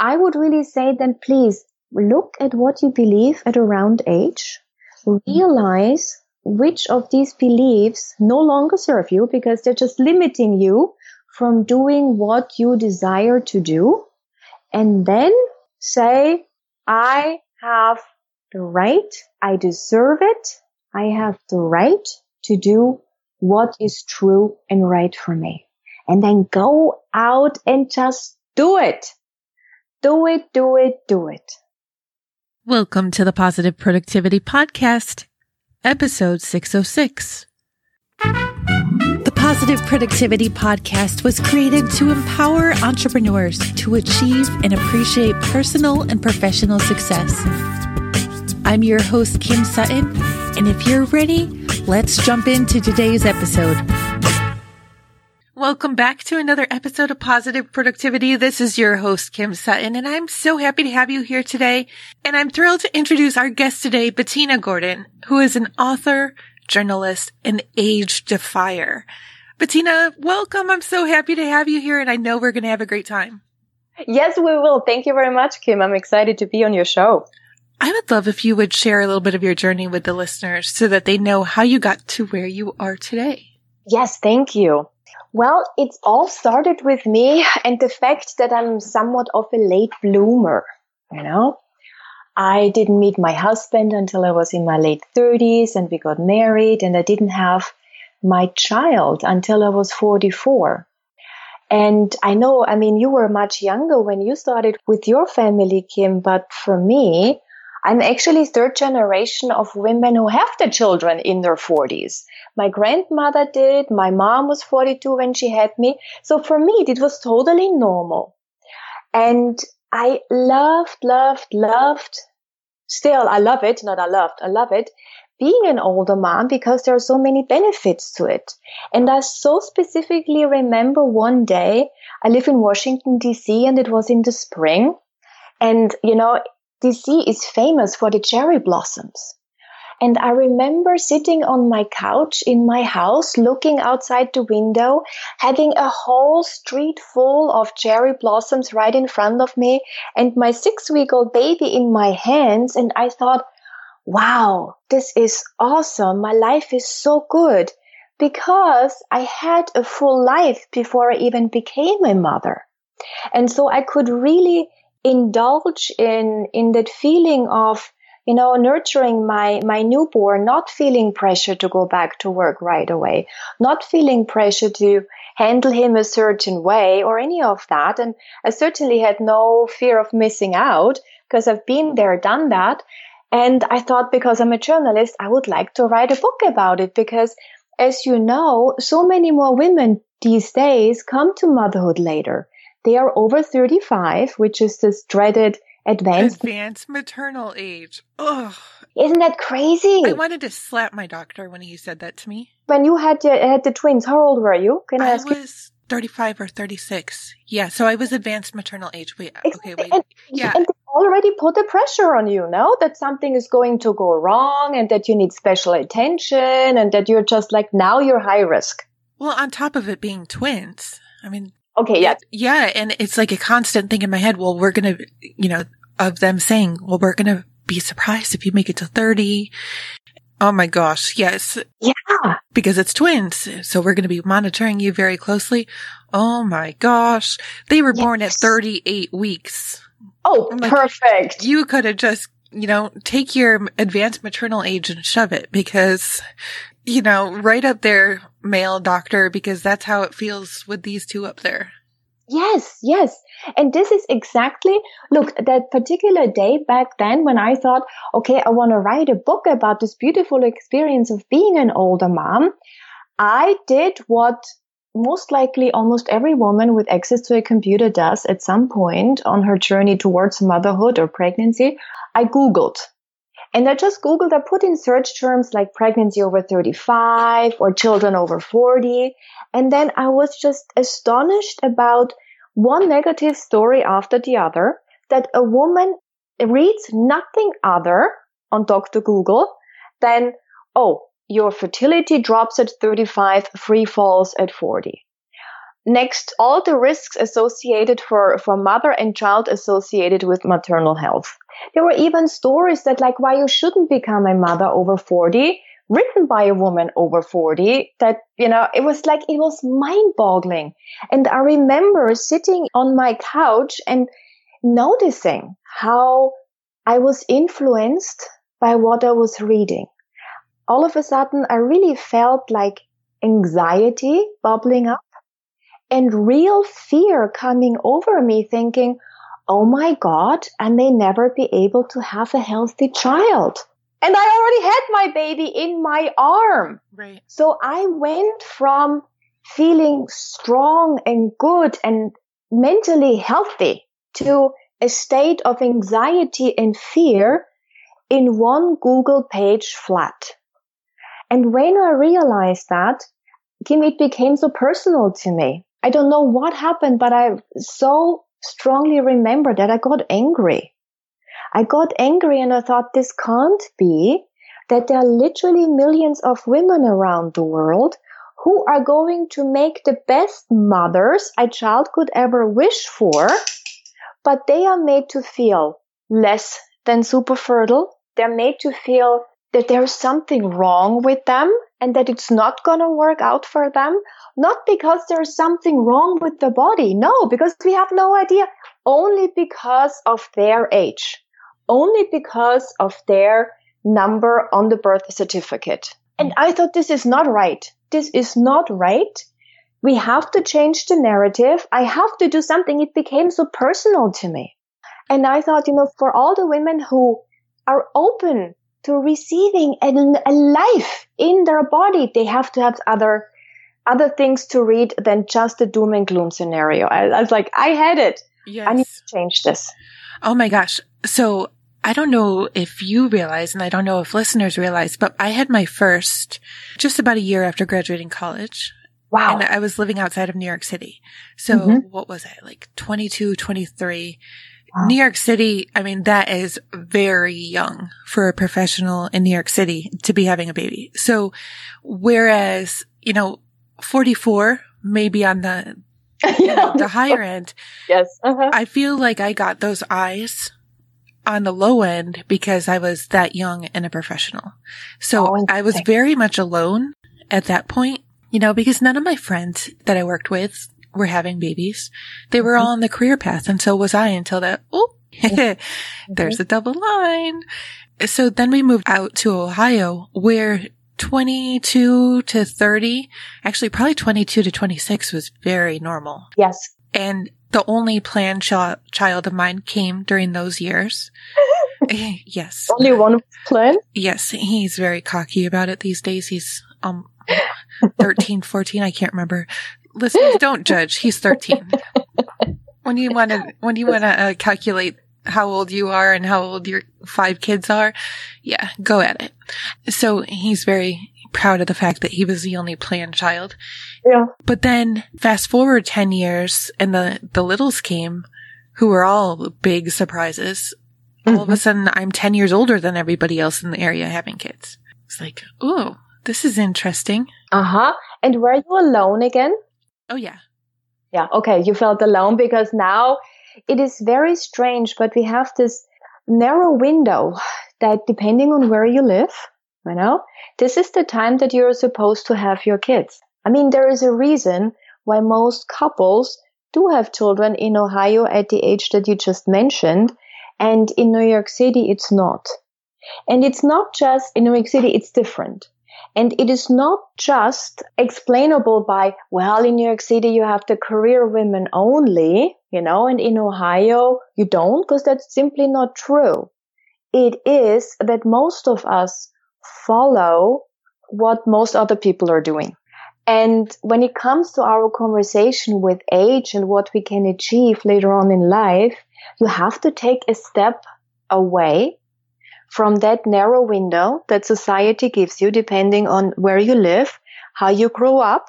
I would really say then please look at what you believe at around age, mm-hmm. realize which of these beliefs no longer serve you because they're just limiting you from doing what you desire to do. And then say, I have the right, I deserve it, I have the right to do what is true and right for me. And then go out and just do it. Do it, do it, do it. Welcome to the Positive Productivity Podcast, episode 606. The Positive Productivity Podcast was created to empower entrepreneurs to achieve and appreciate personal and professional success. I'm your host, Kim Sutton, and if you're ready, let's jump into today's episode. Welcome back to another episode of Positive Productivity. This is your host, Kim Sutton, and I'm so happy to have you here today. And I'm thrilled to introduce our guest today, Bettina Gordon, who is an author, journalist, and age defier. Bettina, welcome. I'm so happy to have you here, and I know we're going to have a great time. Yes, we will. Thank you very much, Kim. I'm excited to be on your show. I would love if you would share a little bit of your journey with the listeners so that they know how you got to where you are today. Yes, thank you. Well, it's all started with me and the fact that I'm somewhat of a late bloomer, you know? I didn't meet my husband until I was in my late 30s and we got married and I didn't have my child until I was 44. And I know, I mean, you were much younger when you started with your family, Kim, but for me, I'm actually third generation of women who have the children in their 40s. My grandmother did. My mom was 42 when she had me. So for me, it was totally normal. And I loved, loved, loved. Still, I love it. Not I loved. I love it. Being an older mom because there are so many benefits to it. And I so specifically remember one day I live in Washington DC and it was in the spring. And, you know, DC is famous for the cherry blossoms. And I remember sitting on my couch in my house, looking outside the window, having a whole street full of cherry blossoms right in front of me and my six week old baby in my hands. And I thought, wow, this is awesome. My life is so good because I had a full life before I even became a mother. And so I could really indulge in in that feeling of you know nurturing my my newborn not feeling pressure to go back to work right away not feeling pressure to handle him a certain way or any of that. And i certainly had no fear of missing out because i've been there done that. And i thought because i'm a journalist i would like to write a book about it because as you know so many more women these days come to motherhood later. They are over 35, which is this dreaded advanced advanced maternal age. Ugh. Isn't that crazy? I wanted to slap my doctor when he said that to me. When you had the, had the twins, how old were you? Can I, I ask was you? 35 or 36. Yeah, so I was advanced maternal age. Wait, okay, wait. And, yeah. And already put the pressure on you, no? That something is going to go wrong and that you need special attention and that you're just like, now you're high risk. Well, on top of it being twins. I mean, Okay, yeah. Yeah, and it's like a constant thing in my head. Well, we're going to, you know, of them saying, well, we're going to be surprised if you make it to 30. Oh my gosh. Yes. Yeah. Because it's twins. So we're going to be monitoring you very closely. Oh my gosh. They were yes. born at 38 weeks. Oh, oh like, perfect. You could have just, you know, take your advanced maternal age and shove it because you know, right up there, male doctor, because that's how it feels with these two up there. Yes, yes. And this is exactly, look, that particular day back then when I thought, okay, I want to write a book about this beautiful experience of being an older mom. I did what most likely almost every woman with access to a computer does at some point on her journey towards motherhood or pregnancy. I Googled and I just Googled, I put in search terms like pregnancy over 35 or children over 40. And then I was just astonished about one negative story after the other that a woman reads nothing other on Dr. Google than, oh, your fertility drops at 35, free falls at 40. Next all the risks associated for, for mother and child associated with maternal health. There were even stories that like why you shouldn't become a mother over 40 written by a woman over 40 that, you know, it was like, it was mind boggling. And I remember sitting on my couch and noticing how I was influenced by what I was reading. All of a sudden, I really felt like anxiety bubbling up and real fear coming over me thinking, Oh my God, I may never be able to have a healthy child. And I already had my baby in my arm. Right. So I went from feeling strong and good and mentally healthy to a state of anxiety and fear in one Google page flat. And when I realized that, Kim, it became so personal to me. I don't know what happened, but I so strongly remember that I got angry. I got angry and I thought this can't be that there are literally millions of women around the world who are going to make the best mothers a child could ever wish for, but they are made to feel less than super fertile. They're made to feel that there's something wrong with them and that it's not going to work out for them. Not because there's something wrong with the body. No, because we have no idea. Only because of their age. Only because of their number on the birth certificate. And I thought this is not right. This is not right. We have to change the narrative. I have to do something. It became so personal to me. And I thought, you know, for all the women who are open to receiving a, a life in their body, they have to have other other things to read than just the doom and gloom scenario. I, I was like, I had it. Yes. I need to change this. Oh my gosh. So I don't know if you realize, and I don't know if listeners realize, but I had my first just about a year after graduating college. Wow. And I was living outside of New York City. So mm-hmm. what was I, like 22, 23? New York City, I mean, that is very young for a professional in New York City to be having a baby. So whereas, you know, 44 maybe on the, you know, the higher end. Yes. Uh-huh. I feel like I got those eyes on the low end because I was that young and a professional. So oh, I was very much alone at that point, you know, because none of my friends that I worked with were having babies. They were mm-hmm. all on the career path and so was I until that, oh, mm-hmm. there's a double line. So then we moved out to Ohio where 22 to 30, actually probably 22 to 26 was very normal. Yes. And the only planned ch- child of mine came during those years. yes. Only one plan? Yes. He's very cocky about it these days. He's, um, 13, 14. I can't remember. Listeners, don't judge. He's 13. when you want to, when you want to uh, calculate how old you are and how old your five kids are, yeah, go at it. So he's very proud of the fact that he was the only planned child. Yeah. But then fast forward 10 years and the, the littles came who were all big surprises. Mm-hmm. All of a mm-hmm. sudden I'm 10 years older than everybody else in the area having kids. It's like, oh, this is interesting. Uh huh. And were you alone again? Oh, yeah. Yeah. Okay. You felt alone because now it is very strange, but we have this narrow window that depending on where you live, you know, this is the time that you're supposed to have your kids. I mean, there is a reason why most couples do have children in Ohio at the age that you just mentioned. And in New York City, it's not. And it's not just in New York City, it's different. And it is not just explainable by, well, in New York City, you have the career women only, you know, and in Ohio, you don't, because that's simply not true. It is that most of us follow what most other people are doing. And when it comes to our conversation with age and what we can achieve later on in life, you have to take a step away from that narrow window that society gives you, depending on where you live, how you grow up,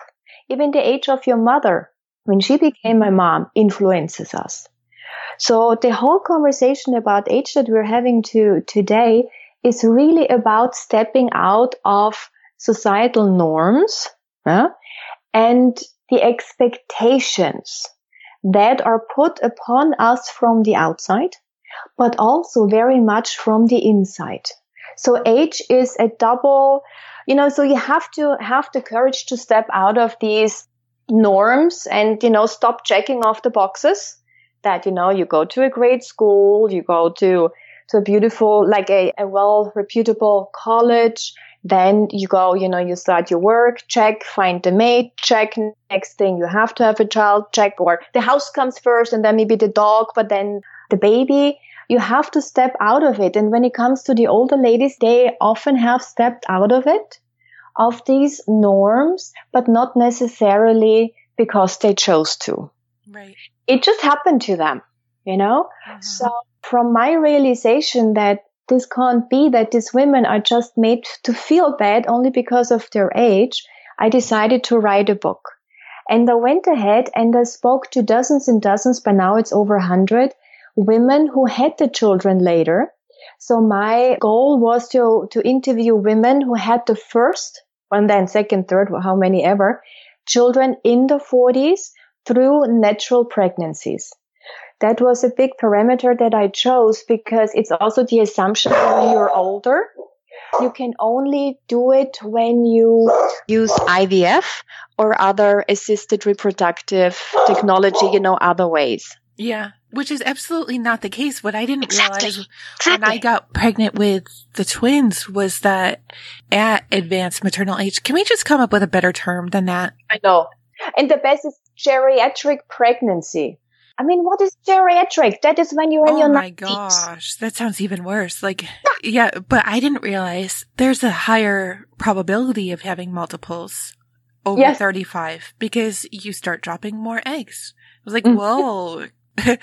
even the age of your mother, when she became my mom, influences us. So the whole conversation about age that we're having to today is really about stepping out of societal norms and the expectations that are put upon us from the outside, but also very much from the inside. So age is a double, you know, so you have to have the courage to step out of these norms and, you know, stop checking off the boxes that, you know, you go to a great school, you go to, to a beautiful, like a, a well reputable college. Then you go, you know, you start your work, check, find the mate, check. Next thing you have to have a child, check, or the house comes first and then maybe the dog, but then the baby. You have to step out of it. And when it comes to the older ladies, they often have stepped out of it, of these norms, but not necessarily because they chose to. Right. It just happened to them, you know? Mhm. So from my realization that this can't be that these women are just made to feel bad only because of their age, I decided to write a book. And I went ahead and I spoke to dozens and dozens, by now it's over a hundred, women who had the children later. So my goal was to, to interview women who had the first, and then second, third, how many ever, children in the 40s through natural pregnancies. That was a big parameter that I chose because it's also the assumption that when you're older, you can only do it when you use IVF or other assisted reproductive technology, you know, other ways. Yeah. Which is absolutely not the case. What I didn't Exactly. realize when I got pregnant with the twins was that at advanced maternal age, can we just come up with a better term than that? I know. And the best is geriatric pregnancy. I mean, what is geriatric? That is when you're in oh your my gosh. That sounds even worse. Like, yeah, but I didn't realize there's a higher probability of having multiples over Yes. 35 because you start dropping more eggs. I was like, Mhm. whoa.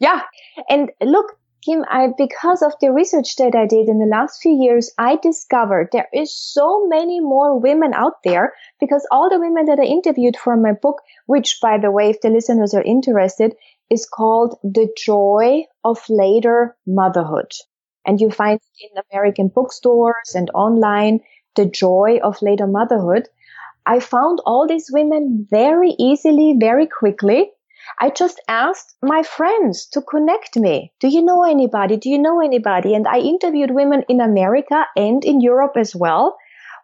Yeah. And look, Kim, I, because of the research that I did in the last few years, I discovered there is so many more women out there because all the women that I interviewed for my book, which by the way, if the listeners are interested, is called The Joy of Later Motherhood. And you find it in American bookstores and online, The Joy of Later Motherhood. I found all these women very easily, very quickly. I just asked my friends to connect me. Do you know anybody? Do you know anybody? And I interviewed women in America and in Europe as well.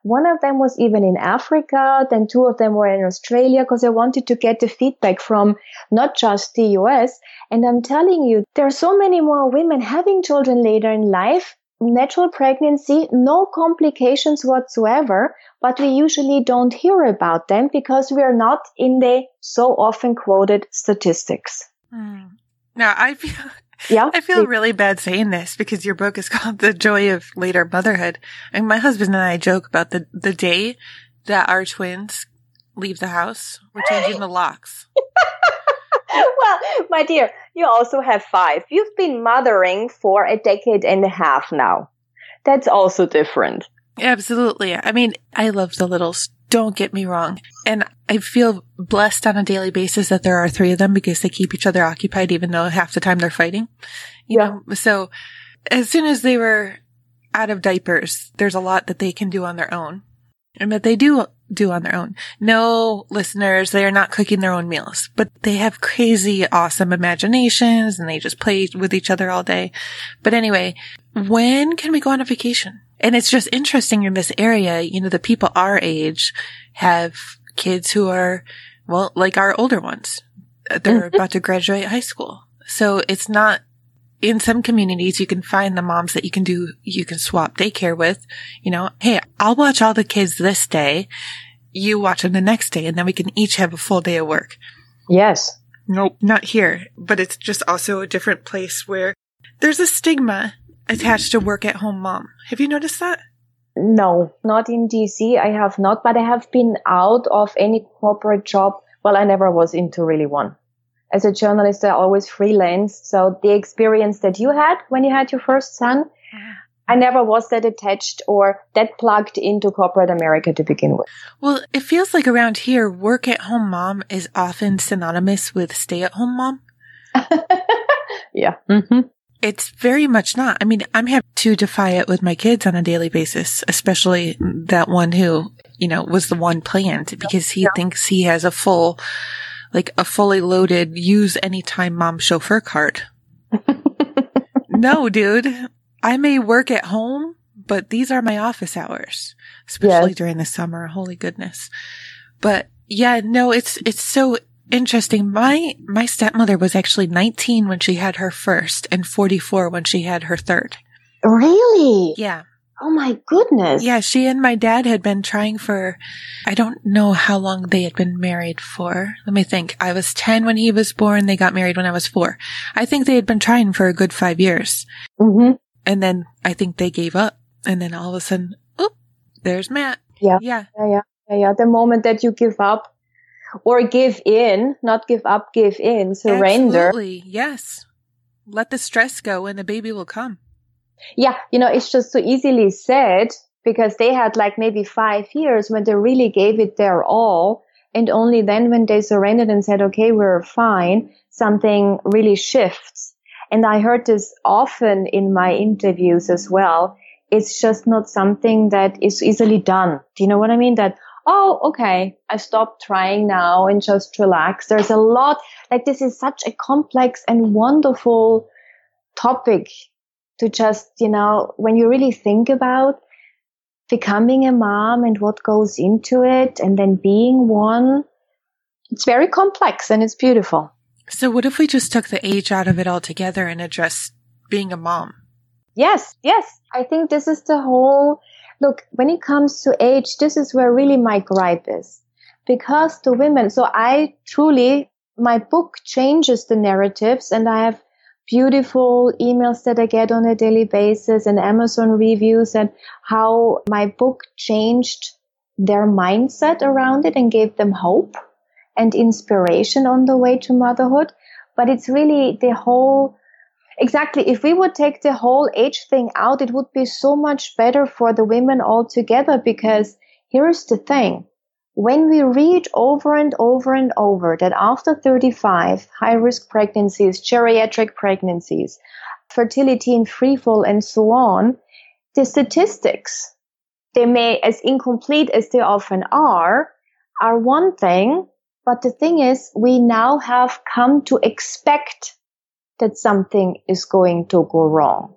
One of them was even in Africa. Then two of them were in Australia because I wanted to get the feedback from not just the US. And I'm telling you, there are so many more women having children later in life. Natural pregnancy, no complications whatsoever, but we usually don't hear about them because we are not in the so often quoted statistics. Hmm. Now I feel, Yeah. I feel really bad saying this because your book is called The Joy of Later Motherhood. And my husband and I joke about the, the day that our twins leave the house, we're changing the locks. well, my dear, you also have five. You've been mothering for a decade and a half now. That's also different. Absolutely. I mean, I love the littles. Don't get me wrong. And I feel blessed on a daily basis that there are three of them because they keep each other occupied, even though half the time they're fighting. You Yeah. know, so as soon as they were out of diapers, there's a lot that they can do on their own and that they do do on their own. No listeners, they are not cooking their own meals, but they have crazy, awesome imaginations and they just play with each other all day. But anyway, when can we go on a vacation? And it's just interesting in this area, you know, the people our age have kids who are, well, like our older ones. They're mm-hmm. about to graduate high school. So it's not, in some communities, you can find the moms that you can do, you can swap daycare with, you know, hey, I'll watch all the kids this day. You watch them the next day and then we can each have a full day of work. Yes. Nope, not here. But it's just also a different place where there's a stigma attached to work at home mom. Have you noticed that? No, not in DC. I have not, but I have been out of any corporate job. Well, I never was into really one. As a journalist, I always freelance. So the experience that you had when you had your first son, I never was that attached or that plugged into corporate America to begin with. Well, it feels like around here, work at home mom is often synonymous with stay at home mom. Yeah. Mm-hmm. It's very much not. I mean, I'm having to defy it with my kids on a daily basis, especially that one who you know, was the one planned because he yeah. thinks he has a full, like a fully loaded use anytime mom chauffeur card. no, dude, I may work at home, but these are my office hours, especially yes. during the summer. Holy goodness. But yeah, no, it's, it's so interesting. My, my stepmother was actually 19 when she had her first and 44 when she had her third. Really? Yeah. Oh my goodness. Yeah, she and my dad had been trying for, I don't know how long they had been married for. Let me think. I was 10 when he was born. They got married when I was four. I think they had been trying for a good five years. Mm-hmm. And then I think they gave up. And then all of a sudden, oh, there's Matt. Yeah. Yeah. Yeah. Yeah. Yeah. yeah. The moment that you give up or give in, not give up, give in, surrender. Absolutely. Yes. Let the stress go and the baby will come. Yeah, you know, it's just so easily said because they had like maybe five years when they really gave it their all. And only then when they surrendered and said, okay, we're fine, something really shifts. And I heard this often in my interviews as well. It's just not something that is easily done. Do you know what I mean? That, oh, okay, I stopped trying now and just relax. There's a lot, like this is such a complex and wonderful topic to just, you know, when you really think about becoming a mom and what goes into it and then being one, it's very complex and it's beautiful. So what if we just took the age out of it altogether and addressed being a mom? Yes, yes. I think this is the whole look, when it comes to age, this is where really my gripe is. Because the women, so I truly, my book changes the narratives and I have beautiful emails that I get on a daily basis and Amazon reviews and how my book changed their mindset around it and gave them hope and inspiration on the way to motherhood. But it's really the whole, exactly. If we would take the whole age thing out, it would be so much better for the women altogether because here's the thing when we read over and over and over that after 35, high risk pregnancies, geriatric pregnancies, fertility in freefall and so on, the statistics, they may, as incomplete as they often are, are one thing. But the thing is, we now have come to expect that something is going to go wrong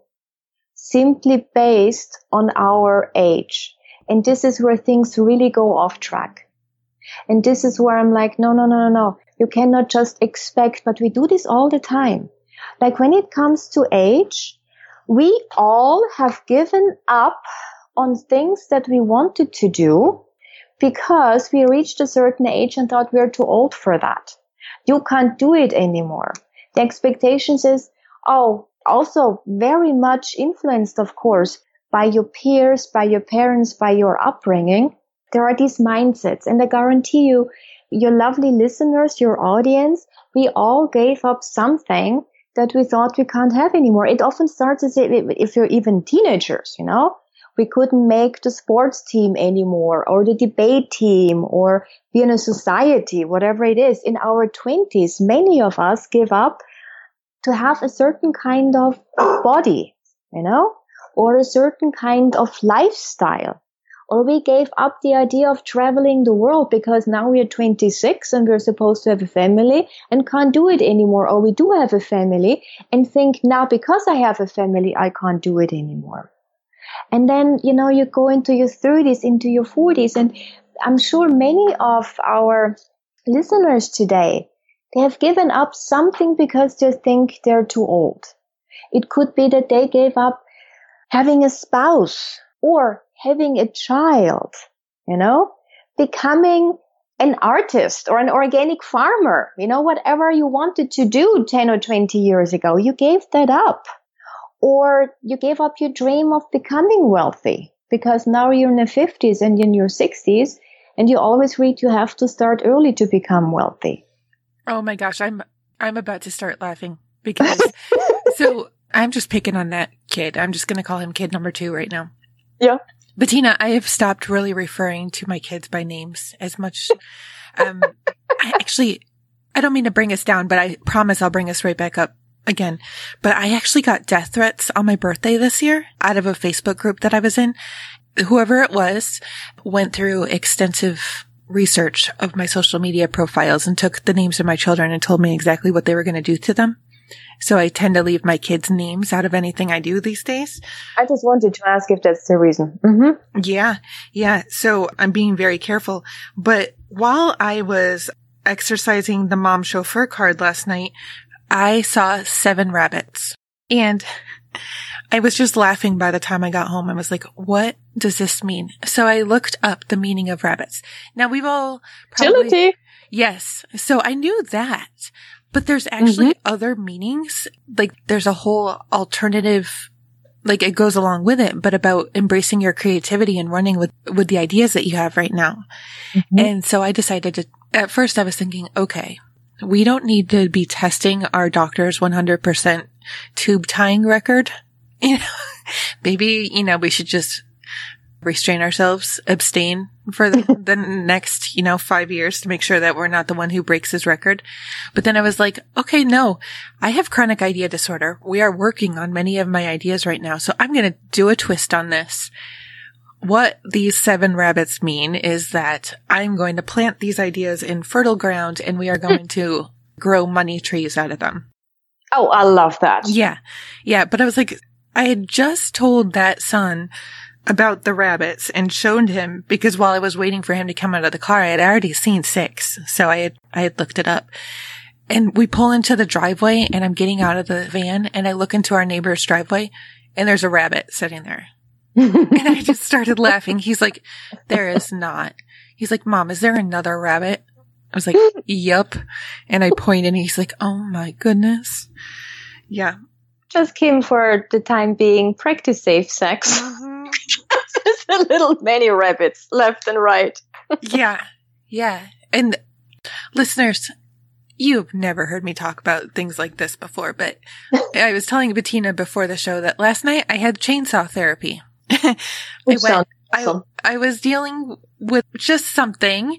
simply based on our age. And this is where things really go off track. And this is where I'm like, no, no, no, no, no. You cannot just expect, but we do this all the time. Like when it comes to age, we all have given up on things that we wanted to do because we reached a certain age and thought we're too old for that. You can't do it anymore. The expectations is, oh, also very much influenced, of course, by your peers, by your parents, by your upbringing there are these mindsets and I guarantee you, your lovely listeners, your audience, we all gave up something that we thought we can't have anymore. It often starts as if, you're even teenagers, you know, we couldn't make the sports team anymore or the debate team or be in a society, whatever it is. In our twenties, many of us give up to have a certain kind of body, you know, or a certain kind of lifestyle or we gave up the idea of traveling the world because now we're 26 and we're supposed to have a family and can't do it anymore. Or we do have a family and think now because I have a family, I can't do it anymore. And then, you know, you go into your 30s, into your 40s, and I'm sure many of our listeners today, they have given up something because they think they're too old. It could be that they gave up having a spouse or having a child, you know, becoming an artist or an organic farmer, you know, whatever you wanted to do 10 or 20 years ago, you gave that up. Or you gave up your dream of becoming wealthy because now you're in the 50s and in your 60s and you always read you have to start early to become wealthy. Oh my gosh, I'm I'm about to start laughing because so I'm just picking on that kid. I'm just going to call him kid number 2 right now. Yeah. Bettina, I have stopped really referring to my kids by names as much. Um, I actually, I don't mean to bring us down, but I promise I'll bring us right back up again. But I actually got death threats on my birthday this year out of a Facebook group that I was in. whoever it was went through extensive research of my social media profiles and took the names of my children and told me exactly what they were going to do to them. So I tend to leave my kids' names out of anything I do these days. I just wanted to ask if that's the reason. Mm-hmm. Yeah. Yeah. So I'm being very careful. But while I was exercising the mom chauffeur card last night, I saw seven rabbits and I was just laughing by the time I got home. I was like, what does this mean? So I looked up the meaning of rabbits. Now we've all probably, Agility. yes. So I knew that, but there's actually Mm-hmm. other meanings. Like there's a whole alternative, like it goes along with it, but about embracing your creativity and running with, with the ideas that you have right now. Mhm. And so I decided to, at first I was thinking, okay, we don't need to be testing our doctor's 100% tube tying record. You know, maybe, you know, we should just restrain ourselves, abstain for the, the next, you know, five years to make sure that we're not the one who breaks his record. But then I was like, okay, no, I have chronic idea disorder. We are working on many of my ideas right now. So I'm going to do a twist on this. What these seven rabbits mean is that I'm going to plant these ideas in fertile ground and we are going to grow money trees out of them. Oh, I love that. Yeah. Yeah. But I was like, I had just told that son about the rabbits and shown him because while I was waiting for him to come out of the car, I had already seen six. So I had, I had looked it up and we pull into the driveway and I'm getting out of the van and I look into our neighbor's driveway and there's a rabbit sitting there. And I just started laughing. He's like, there is not. He's like, mom, is there another rabbit? I was like, yep. And I pointed and he's like, oh my goodness. Yeah. Just came for the time being practice safe sex. There's a little many rabbits left and right. yeah. Yeah. And listeners, you've never heard me talk about things like this before, but I was telling Bettina before the show that last night I had chainsaw therapy. I Which sounds I. I was dealing with just something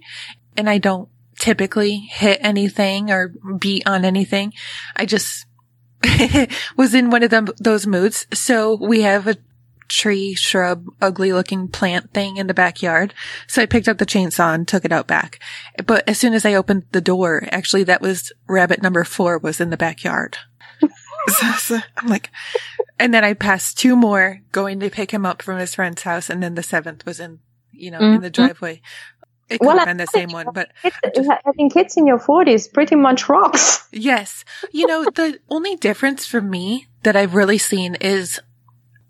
and I don't typically hit anything or beat on anything. I just was in one of them, those moods. So we have a tree, shrub, ugly looking plant thing in the backyard. So I picked up the chainsaw and took it out back. But as soon as I opened the door, actually that was rabbit number four was in the backyard. so, so I'm like, and then I passed two more going to pick him up from his friend's house. And then the seventh was in, you know, in the Mhm. driveway. It could Well, have been the same one, but Kids, having kids in your 40s pretty much rocks. Yes. You know, the only difference for me that I've really seen is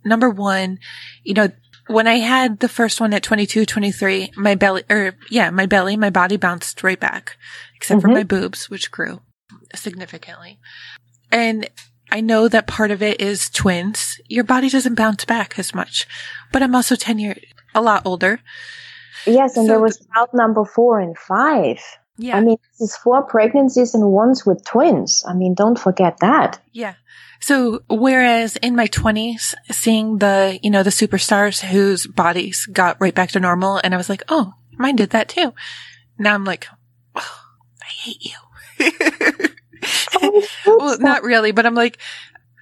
number one, you know, when I had the first one at 22, 23, my belly, or yeah, my belly, my body bounced right back, except for Mhm. my boobs, which grew significantly. And I know that part of it is twins. Your body doesn't bounce back as much, but I'm also 10 years, a lot older. Yes, and So there was child number four and five. Yeah. I mean, this is four pregnancies and ones with twins. I mean, don't forget that. Yeah. So whereas in my twenties, seeing the, you know, the superstars whose bodies got right back to normal and I was like, oh, mine did that too. Now I'm like, oh, I hate you. well, not really, but I'm like,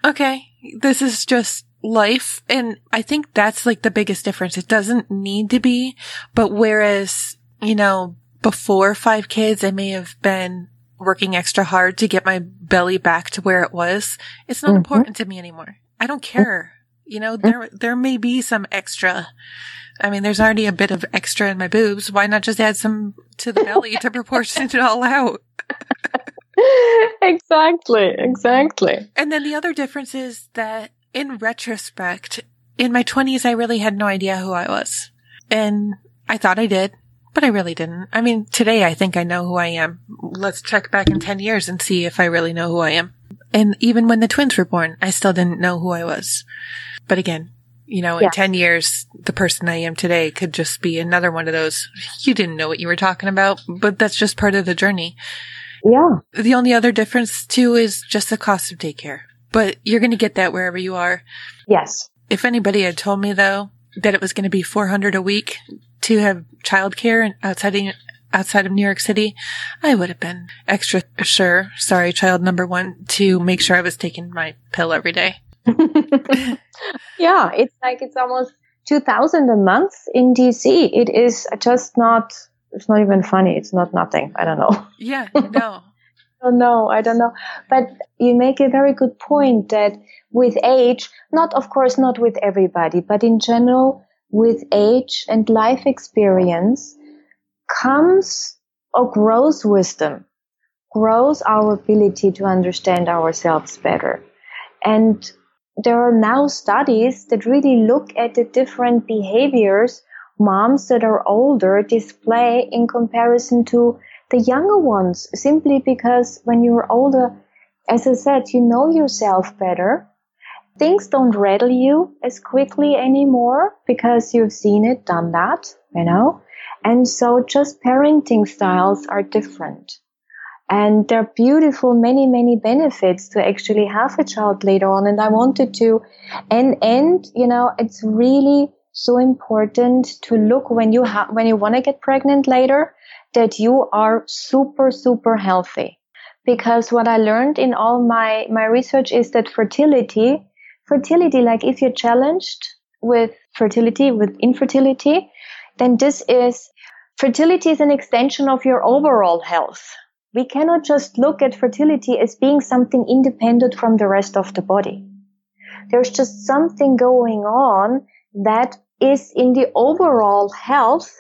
okay, this is just life. And I think that's like the biggest difference. It doesn't need to be, but whereas, you know, before five kids, I may have been working extra hard to get my belly back to where it was. It's not Mhm. important to me anymore. I don't care. You know, there, there may be some extra. I mean, there's already a bit of extra in my boobs. Why not just add some to the belly to proportion it all out? exactly, exactly. And then the other difference is that in retrospect, in my 20s, I really had no idea who I was. And I thought I did, but I really didn't. I mean, today I think I know who I am. Let's check back in 10 years and see if I really know who I am. And even when the twins were born, I still didn't know who I was. But again, you know, in 10 years, the person I am today could just be another one of those. You didn't know what you were talking about, but that's just part of the journey. Yeah. The only other difference too is just the cost of daycare. But you're going to get that wherever you are. Yes. If anybody had told me though that it was going to be 400 a week to have childcare outside of, outside of New York City, I would have been extra sure. Sorry, child number one, to make sure I was taking my pill every day. yeah, it's like it's almost 2000 a month in DC. It is just not, it's not even funny. It's not nothing. I don't know. Yeah, no. oh, no, I don't know. But you make a very good point that with age, not, of course, not with everybody, but in general, with age and life experience comes or grows wisdom, grows our ability to understand ourselves better. And there are now studies that really look at the different behaviors moms that are older display in comparison to the younger ones, simply because when you're older, as I said, you know yourself better. Things don't rattle you as quickly anymore because you've seen it, done that, you know? And so just parenting styles are different. And there are beautiful, many, many benefits to actually have a child later on. And I wanted to, and, and, you know, it's really so important to look when you have, when you want to get pregnant later, that you are super, super healthy. Because what I learned in all my, my research is that fertility, fertility, like if you're challenged with fertility, with infertility, then this is, fertility is an extension of your overall health we cannot just look at fertility as being something independent from the rest of the body. There's just something going on that is in the overall health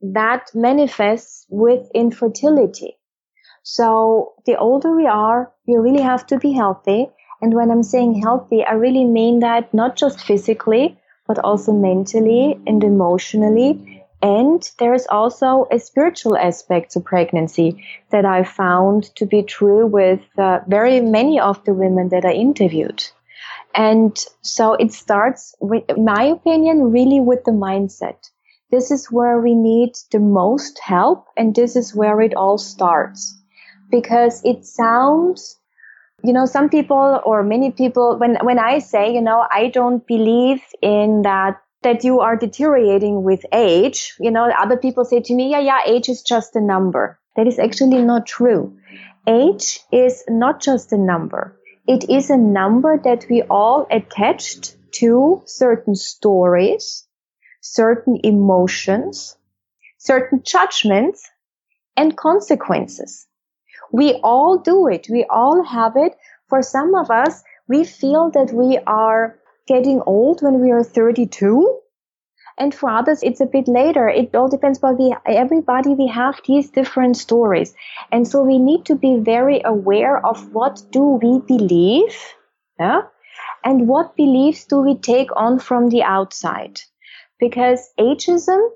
that manifests with infertility. So the older we are, you really have to be healthy. And when I'm saying healthy, I really mean that not just physically, but also mentally and emotionally and there is also a spiritual aspect to pregnancy that I found to be true with uh, very many of the women that I interviewed. And so it starts with, in my opinion, really with the mindset. This is where we need the most help and this is where it all starts. Because it sounds, you know, some people or many people, when, when I say, you know, I don't believe in that that you are deteriorating with age. You know, other people say to me, yeah, yeah, age is just a number. That is actually not true. Age is not just a number. It is a number that we all attached to certain stories, certain emotions, certain judgments and consequences. We all do it. We all have it. For some of us, we feel that we are getting old when we are 32. And for others, it's a bit later. It all depends, but we, everybody, we have these different stories. And so we need to be very aware of what do we believe? Yeah. And what beliefs do we take on from the outside? Because ageism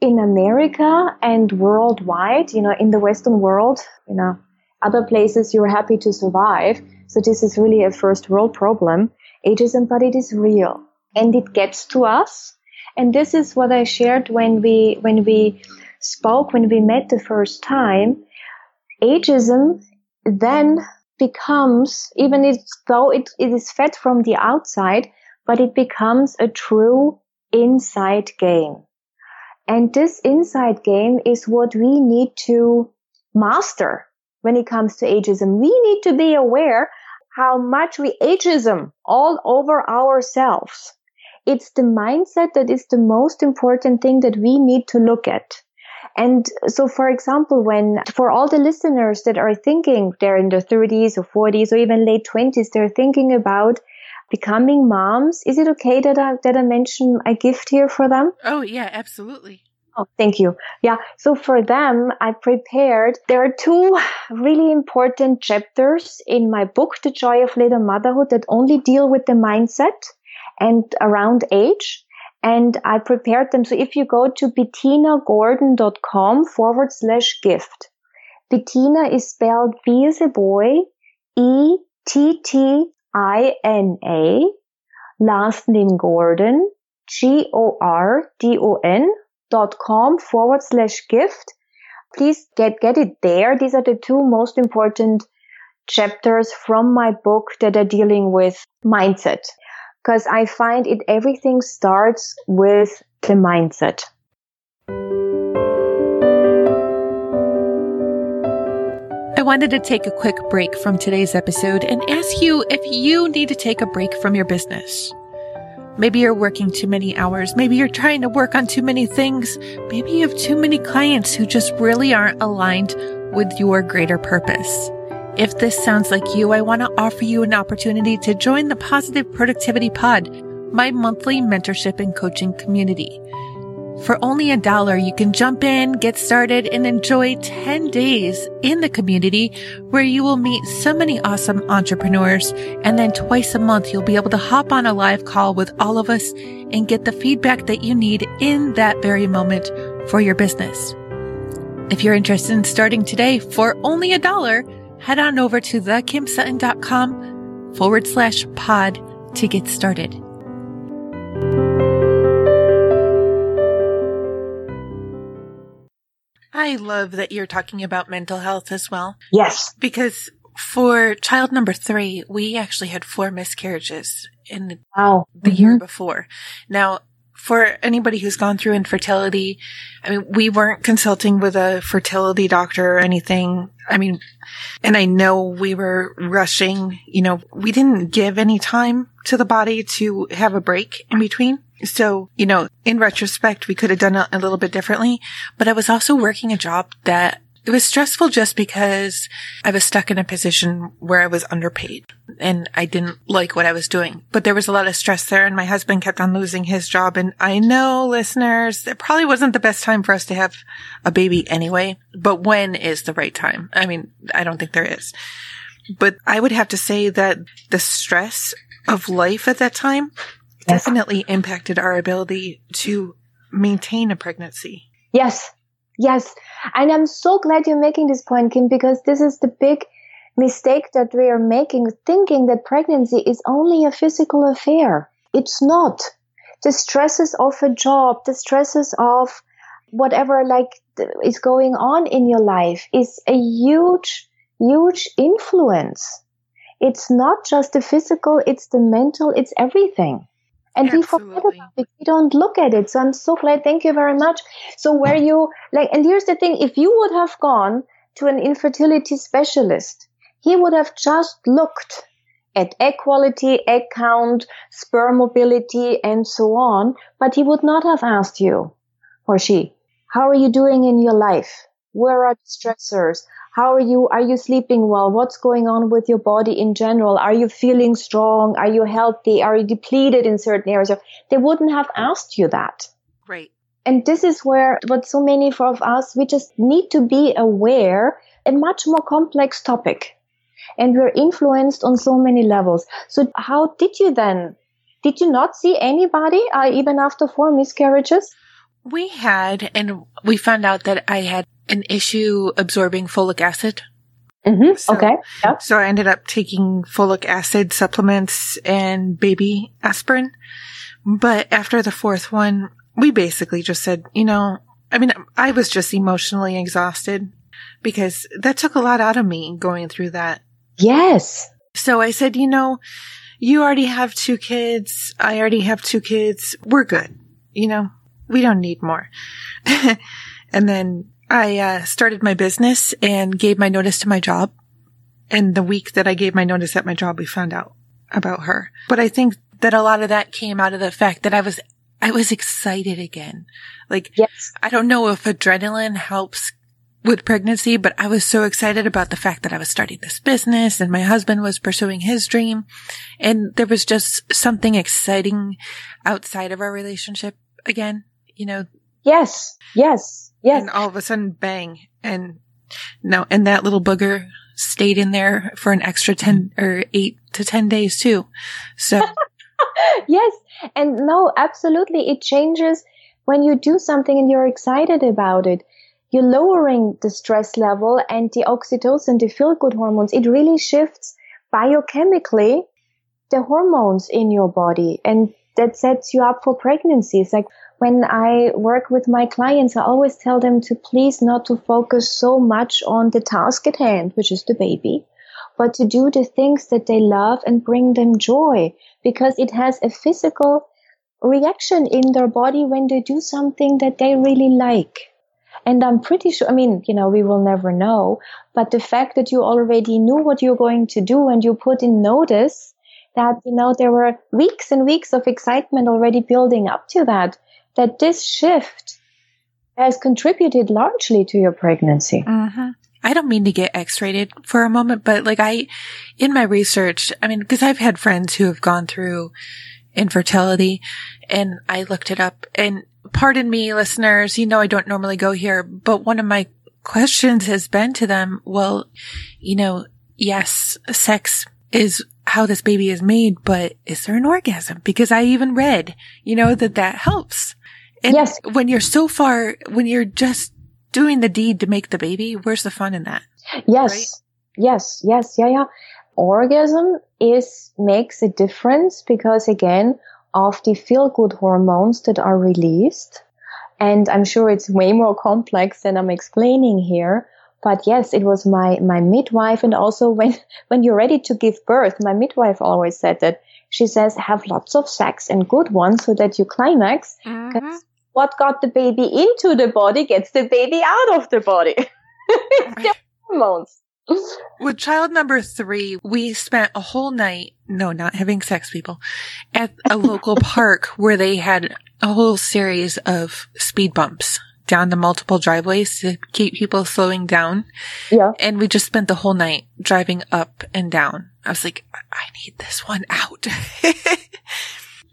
in America and worldwide, you know, in the Western world, you know, other places you're happy to survive. So this is really a first world problem ageism, but it is real and it gets to us. And this is what I shared when we, when we spoke, when we met the first time. Ageism then becomes, even though it, it is fed from the outside, but it becomes a true inside game. And this inside game is what we need to master when it comes to ageism. We need to be aware how much we ageism all over ourselves. It's the mindset that is the most important thing that we need to look at. And so, for example, when for all the listeners that are thinking they're in their 30s or 40s or even late 20s, they're thinking about becoming moms. Is it okay that I, that I mention a gift here for them? Oh, yeah, absolutely. Oh, thank you. Yeah. So for them, I prepared, there are two really important chapters in my book, The Joy of Later Motherhood that only deal with the mindset and around age. And I prepared them. So if you go to bettinagordon.com forward slash gift, Bettina is spelled B as a boy, E T T I N A, last name Gordon, G O R D O N dot com forward slash gift. Please get, get it there. These are the two most important chapters from my book that are dealing with mindset. Cause I find it everything starts with the mindset. I wanted to take a quick break from today's episode and ask you if you need to take a break from your business Maybe you're working too many hours. Maybe you're trying to work on too many things. Maybe you have too many clients who just really aren't aligned with your greater purpose. If this sounds like you, I want to offer you an opportunity to join the Positive Productivity Pod, my monthly mentorship and coaching community. For only a dollar, you can jump in, get started, and enjoy 10 days in the community where you will meet so many awesome entrepreneurs. And then twice a month, you'll be able to hop on a live call with all of us and get the feedback that you need in that very moment for your business. If you're interested in starting today for only a dollar, head on over to thekimsutton.com forward slash pod to get started. I love that you're talking about mental health as well. Yes. Because for child number three, we actually had four miscarriages in wow. the mm-hmm. year before. Now, for anybody who's gone through infertility, I mean, we weren't consulting with a fertility doctor or anything. I mean, and I know we were rushing, you know, we didn't give any time to the body to have a break in between. So, you know, in retrospect, we could have done it a little bit differently, but I was also working a job that it was stressful just because I was stuck in a position where I was underpaid and I didn't like what I was doing. But there was a lot of stress there and my husband kept on losing his job. And I know listeners, it probably wasn't the best time for us to have a baby anyway, but when is the right time? I mean, I don't think there is. But I would have to say that the stress of life at that time definitely impacted our ability to maintain a pregnancy. Yes. Yes. And I'm so glad you're making this point, Kim, because this is the big mistake that we are making, thinking that pregnancy is only a physical affair. It's not. The stresses of a job, the stresses of whatever like is going on in your life is a huge, huge influence. It's not just the physical, it's the mental, it's everything and we forget about it. We don't look at it. So I'm so glad. Thank you very much. So where you like, and here's the thing: if you would have gone to an infertility specialist, he would have just looked at egg quality, egg count, sperm mobility, and so on. But he would not have asked you or she, how are you doing in your life? Where are the stressors? How are you? Are you sleeping well? What's going on with your body in general? Are you feeling strong? Are you healthy? Are you depleted in certain areas? They wouldn't have asked you that. Right. And this is where what so many of us, we just need to be aware a much more complex topic. And we're influenced on so many levels. So how did you then? Did you not see anybody, uh, even after four miscarriages? We had, and we found out that I had an issue absorbing folic acid. Mm-hmm. So, okay. Yep. So I ended up taking folic acid supplements and baby aspirin. But after the fourth one, we basically just said, you know, I mean, I was just emotionally exhausted because that took a lot out of me going through that. Yes. So I said, you know, you already have two kids. I already have two kids. We're good. You know, we don't need more. and then I uh, started my business and gave my notice to my job. And the week that I gave my notice at my job, we found out about her. But I think that a lot of that came out of the fact that I was, I was excited again. Like, yes. I don't know if adrenaline helps with pregnancy, but I was so excited about the fact that I was starting this business and my husband was pursuing his dream. And there was just something exciting outside of our relationship again, you know? Yes. Yes. Yes. And all of a sudden, bang. And no, and that little booger stayed in there for an extra 10 or 8 to 10 days too. So. yes. And no, absolutely. It changes when you do something and you're excited about it. You're lowering the stress level and the oxytocin, the feel good hormones. It really shifts biochemically the hormones in your body and that sets you up for pregnancy. It's like when I work with my clients, I always tell them to please not to focus so much on the task at hand, which is the baby, but to do the things that they love and bring them joy because it has a physical reaction in their body when they do something that they really like. And I'm pretty sure, I mean, you know, we will never know, but the fact that you already knew what you're going to do and you put in notice that, you know, there were weeks and weeks of excitement already building up to that, that this shift has contributed largely to your pregnancy. Mm-hmm. I don't mean to get X-rated for a moment, but like I, in my research, I mean, cause I've had friends who have gone through infertility and I looked it up and pardon me, listeners, you know, I don't normally go here, but one of my questions has been to them, well, you know, yes, sex is how this baby is made, but is there an orgasm? Because I even read, you know, that that helps. And yes. when you're so far, when you're just doing the deed to make the baby, where's the fun in that? Yes. Right? Yes. Yes. Yeah. Yeah. Orgasm is, makes a difference because again, of the feel good hormones that are released. And I'm sure it's way more complex than I'm explaining here. But yes, it was my, my midwife. And also when, when you're ready to give birth, my midwife always said that she says, have lots of sex and good ones so that you climax. Mm-hmm. What got the baby into the body gets the baby out of the body. the hormones. With child number three, we spent a whole night, no, not having sex people, at a local park where they had a whole series of speed bumps down the multiple driveways to keep people slowing down. Yeah. And we just spent the whole night driving up and down. I was like, I need this one out.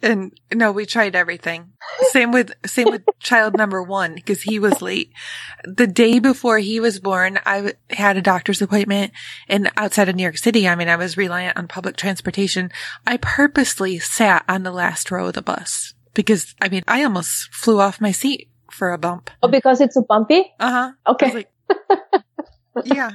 and no, we tried everything. Same with, same with child number one because he was late. The day before he was born, I had a doctor's appointment and outside of New York City, I mean, I was reliant on public transportation. I purposely sat on the last row of the bus because I mean, I almost flew off my seat for a bump. Oh, because it's a bumpy? Uh huh. Okay. Like, yeah.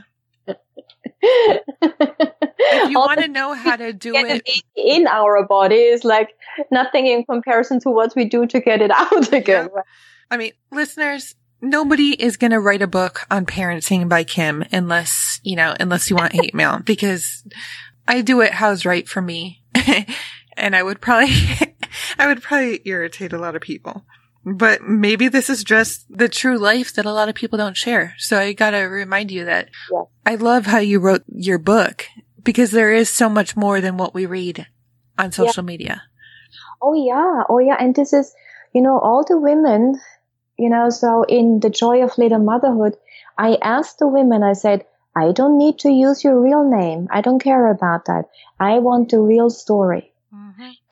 If you want to know how to do it in our bodies, like nothing in comparison to what we do to get it out again. Yeah. I mean, listeners, nobody is going to write a book on parenting by Kim unless, you know, unless you want hate mail because I do it how's right for me. and I would probably, I would probably irritate a lot of people. But maybe this is just the true life that a lot of people don't share. So I gotta remind you that yeah. I love how you wrote your book because there is so much more than what we read on social yeah. media. Oh yeah. Oh yeah. And this is, you know, all the women, you know, so in the joy of later motherhood, I asked the women, I said, I don't need to use your real name. I don't care about that. I want the real story.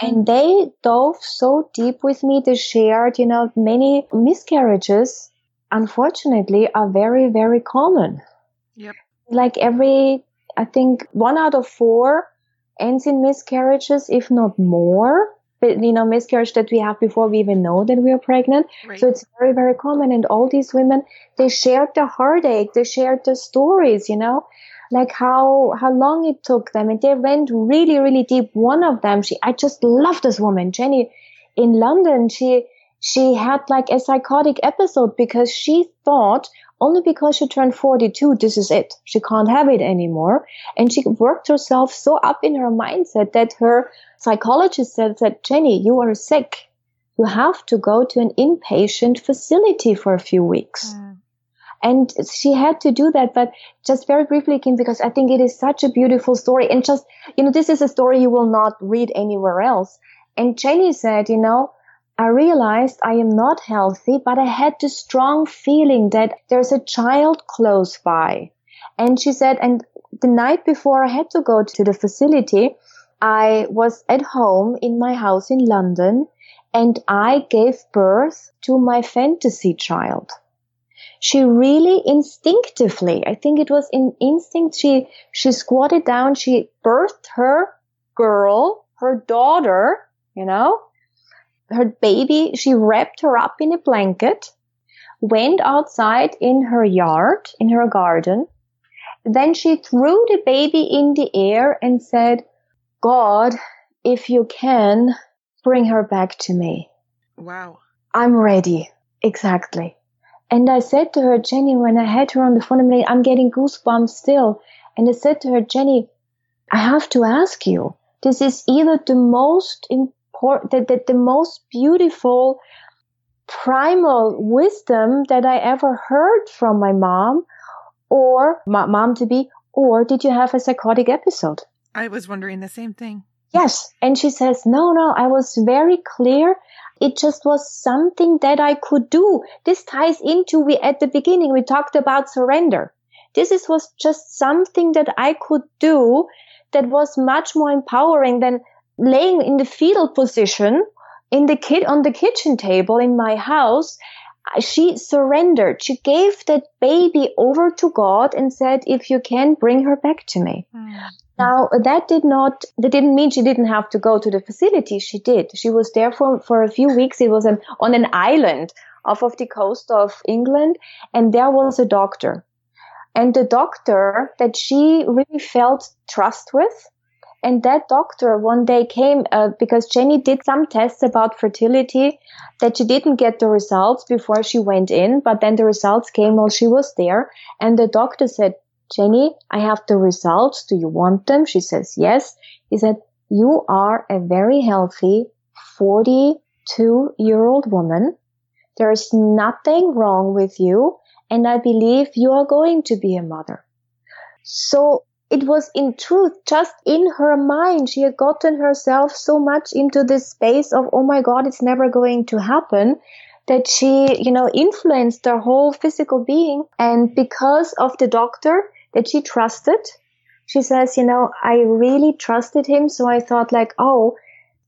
And they dove so deep with me. They shared, you know, many miscarriages, unfortunately, are very, very common. Yep. Like every, I think one out of four ends in miscarriages, if not more. But, you know, miscarriage that we have before we even know that we are pregnant. Right. So it's very, very common. And all these women, they shared their heartache. They shared their stories, you know like how how long it took them. And they went really really deep. One of them she i just love this woman. Jenny in london she she had like a psychotic episode because she thought only because she turned 42 this is it. She can't have it anymore. And she worked herself so up in her mindset that her psychologist said that jenny you are sick. You have to go to an inpatient facility for a few weeks. Mm. And she had to do that, but just very briefly, Kim, because I think it is such a beautiful story. And just, you know, this is a story you will not read anywhere else. And Jenny said, you know, I realized I am not healthy, but I had the strong feeling that there's a child close by. And she said, and the night before I had to go to the facility, I was at home in my house in London and I gave birth to my fantasy child she really instinctively, I think it was in instinct, she, she squatted down, she birthed her girl, her daughter, you know, her baby, she wrapped her up in a blanket, went outside in her yard, in her garden. Then she threw the baby in the air and said, God, if you can, bring her back to me. Wow. I'm ready. Exactly. And I said to her, Jenny, when I had her on the phone, I'm, like, I'm getting goosebumps still. And I said to her, Jenny, I have to ask you, this is either the most important, the, the, the most beautiful primal wisdom that I ever heard from my mom or my mom to be, or did you have a psychotic episode? I was wondering the same thing. Yes. And she says, no, no, I was very clear. It just was something that I could do. This ties into we at the beginning, we talked about surrender. This is, was just something that I could do that was much more empowering than laying in the fetal position in the kid on the kitchen table in my house she surrendered. She gave that baby over to God and said, if you can, bring her back to me. Mm. Now, that did not, that didn't mean she didn't have to go to the facility. She did. She was there for, for a few weeks. It was an, on an island off of the coast of England. And there was a doctor. And the doctor that she really felt trust with and that doctor one day came uh, because Jenny did some tests about fertility that she didn't get the results before she went in, but then the results came while she was there. And the doctor said, Jenny, I have the results. Do you want them? She says, yes. He said, you are a very healthy 42 year old woman. There is nothing wrong with you. And I believe you are going to be a mother. So it was in truth just in her mind. She had gotten herself so much into this space of, oh my God, it's never going to happen that she, you know, influenced her whole physical being. And because of the doctor that she trusted, she says, you know, I really trusted him. So I thought like, oh,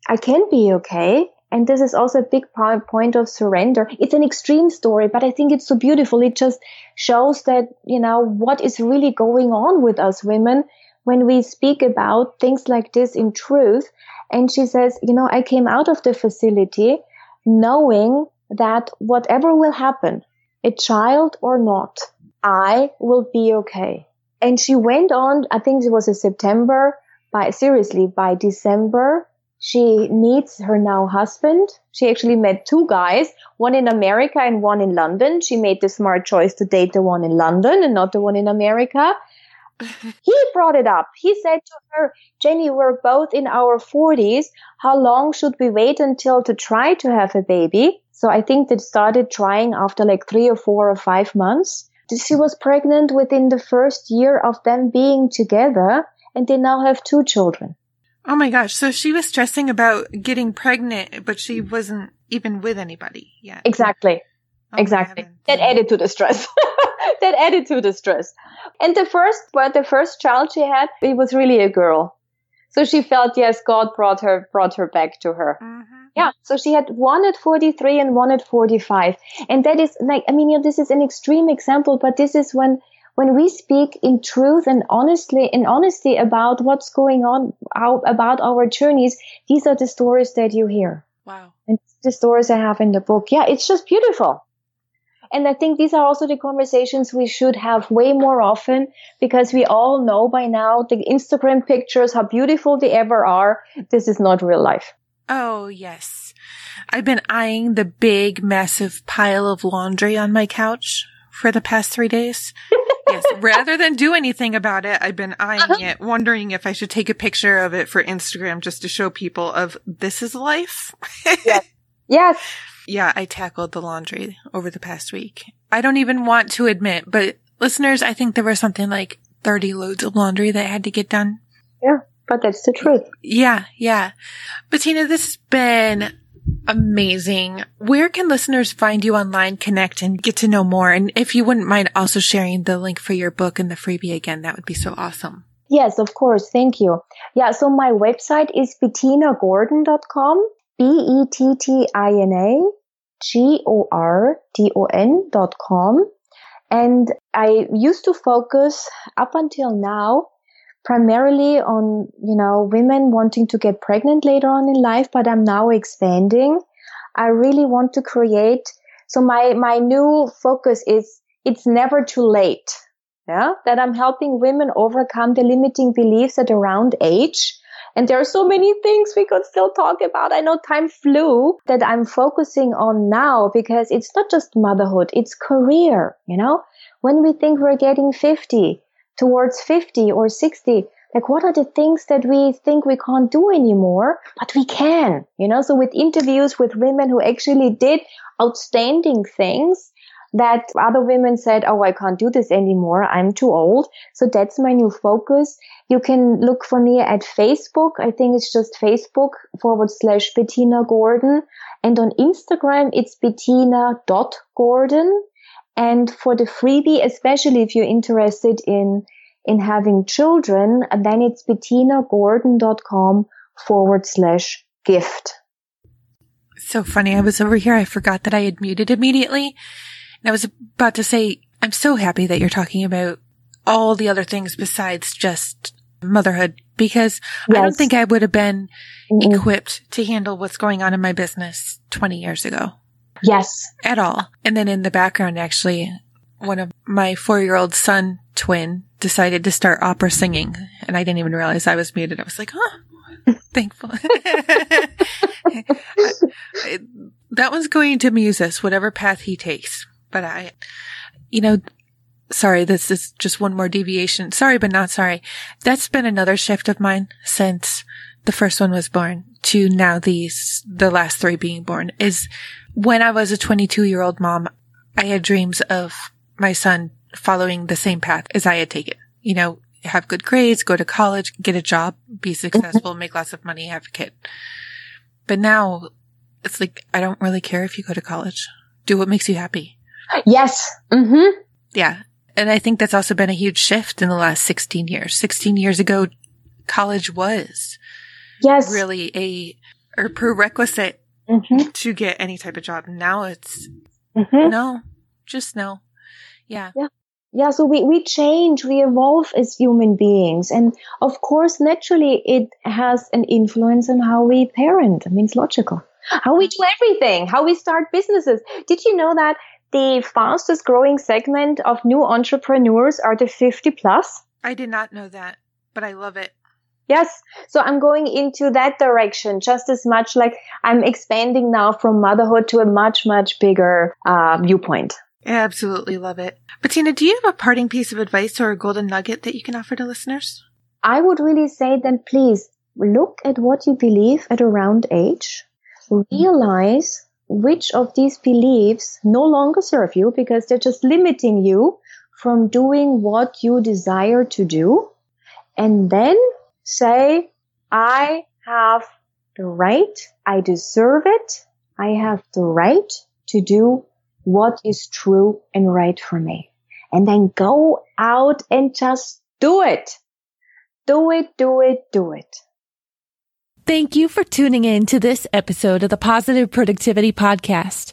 I can be okay. And this is also a big point of surrender. It's an extreme story, but I think it's so beautiful. It just shows that, you know, what is really going on with us women when we speak about things like this in truth. And she says, you know, I came out of the facility knowing that whatever will happen, a child or not, I will be okay. And she went on, I think it was in September, by seriously, by December, she meets her now husband. She actually met two guys, one in America and one in London. She made the smart choice to date the one in London and not the one in America. he brought it up. He said to her, Jenny, we're both in our 40s. How long should we wait until to try to have a baby? So I think they started trying after like three or four or five months. She was pregnant within the first year of them being together and they now have two children. Oh my gosh. So she was stressing about getting pregnant, but she wasn't even with anybody yet. Exactly. Oh exactly. That added to the stress. that added to the stress. And the first, but the first child she had, it was really a girl. So she felt, yes, God brought her, brought her back to her. Mm-hmm. Yeah. Mm-hmm. So she had one at 43 and one at 45. And that is like, I mean, you know, this is an extreme example, but this is when when we speak in truth and honestly in honesty about what's going on how, about our journeys these are the stories that you hear. Wow. And the stories i have in the book. Yeah it's just beautiful. And i think these are also the conversations we should have way more often because we all know by now the instagram pictures how beautiful they ever are. This is not real life oh yes i've been eyeing the big massive pile of laundry on my couch for the past three days yes. Rather than do anything about it, I've been eyeing uh-huh. it, wondering if I should take a picture of it for Instagram just to show people of this is life. yes. Yes. Yeah, I tackled the laundry over the past week. I don't even want to admit, but listeners, I think there was something like 30 loads of laundry that had to get done. Yeah, but that's the truth. Yeah, yeah. Bettina, this has been Amazing. Where can listeners find you online, connect, and get to know more? And if you wouldn't mind also sharing the link for your book and the freebie again, that would be so awesome. Yes, of course. Thank you. Yeah, so my website is bettinagordon.com, B-E-T-T-I-N-A G-O-R-D-O-N dot com. And I used to focus up until now primarily on, you know, women wanting to get pregnant later on in life, but I'm now expanding. I really want to create. So my, my new focus is it's never too late. Yeah. That I'm helping women overcome the limiting beliefs at around age. And there are so many things we could still talk about. I know time flew that I'm focusing on now because it's not just motherhood. It's career. You know, when we think we're getting 50, towards 50 or 60 like what are the things that we think we can't do anymore but we can you know so with interviews with women who actually did outstanding things that other women said, Oh, I can't do this anymore. I'm too old. So that's my new focus. You can look for me at Facebook. I think it's just Facebook forward slash Bettina Gordon. And on Instagram, it's bettina.gordon. And for the freebie, especially if you're interested in, in having children, then it's bettinagordon.com forward slash gift. So funny. I was over here. I forgot that I had muted immediately. And I was about to say, I'm so happy that you're talking about all the other things besides just motherhood because yes. I don't think I would have been mm-hmm. equipped to handle what's going on in my business 20 years ago. Yes. At all. And then in the background, actually, one of my four year old son twin decided to start opera singing and I didn't even realize I was muted. I was like, huh, thankful. that one's going to amuse us, whatever path he takes. But I, you know, sorry, this is just one more deviation. Sorry, but not sorry. That's been another shift of mine since the first one was born to now these, the last three being born is when I was a 22 year old mom, I had dreams of my son following the same path as I had taken. You know, have good grades, go to college, get a job, be successful, make lots of money, have a kid. But now it's like, I don't really care if you go to college. Do what makes you happy. Yes. Mm-hmm. Yeah. And I think that's also been a huge shift in the last 16 years. 16 years ago, college was yes really a, a prerequisite mm-hmm. to get any type of job. Now it's mm-hmm. no, just no. Yeah. Yeah. Yeah, so we, we change, we evolve as human beings. And of course, naturally, it has an influence on how we parent. I mean, it's logical. How we do everything, how we start businesses. Did you know that the fastest growing segment of new entrepreneurs are the 50 plus? I did not know that, but I love it. Yes. So I'm going into that direction just as much like I'm expanding now from motherhood to a much, much bigger uh, viewpoint. I absolutely love it. Bettina, do you have a parting piece of advice or a golden nugget that you can offer to listeners? I would really say then please look at what you believe at a round age. Realize which of these beliefs no longer serve you because they're just limiting you from doing what you desire to do. And then say, I have the right, I deserve it, I have the right to do what is true and right for me. And then go out and just do it. Do it, do it, do it. Thank you for tuning in to this episode of the Positive Productivity Podcast.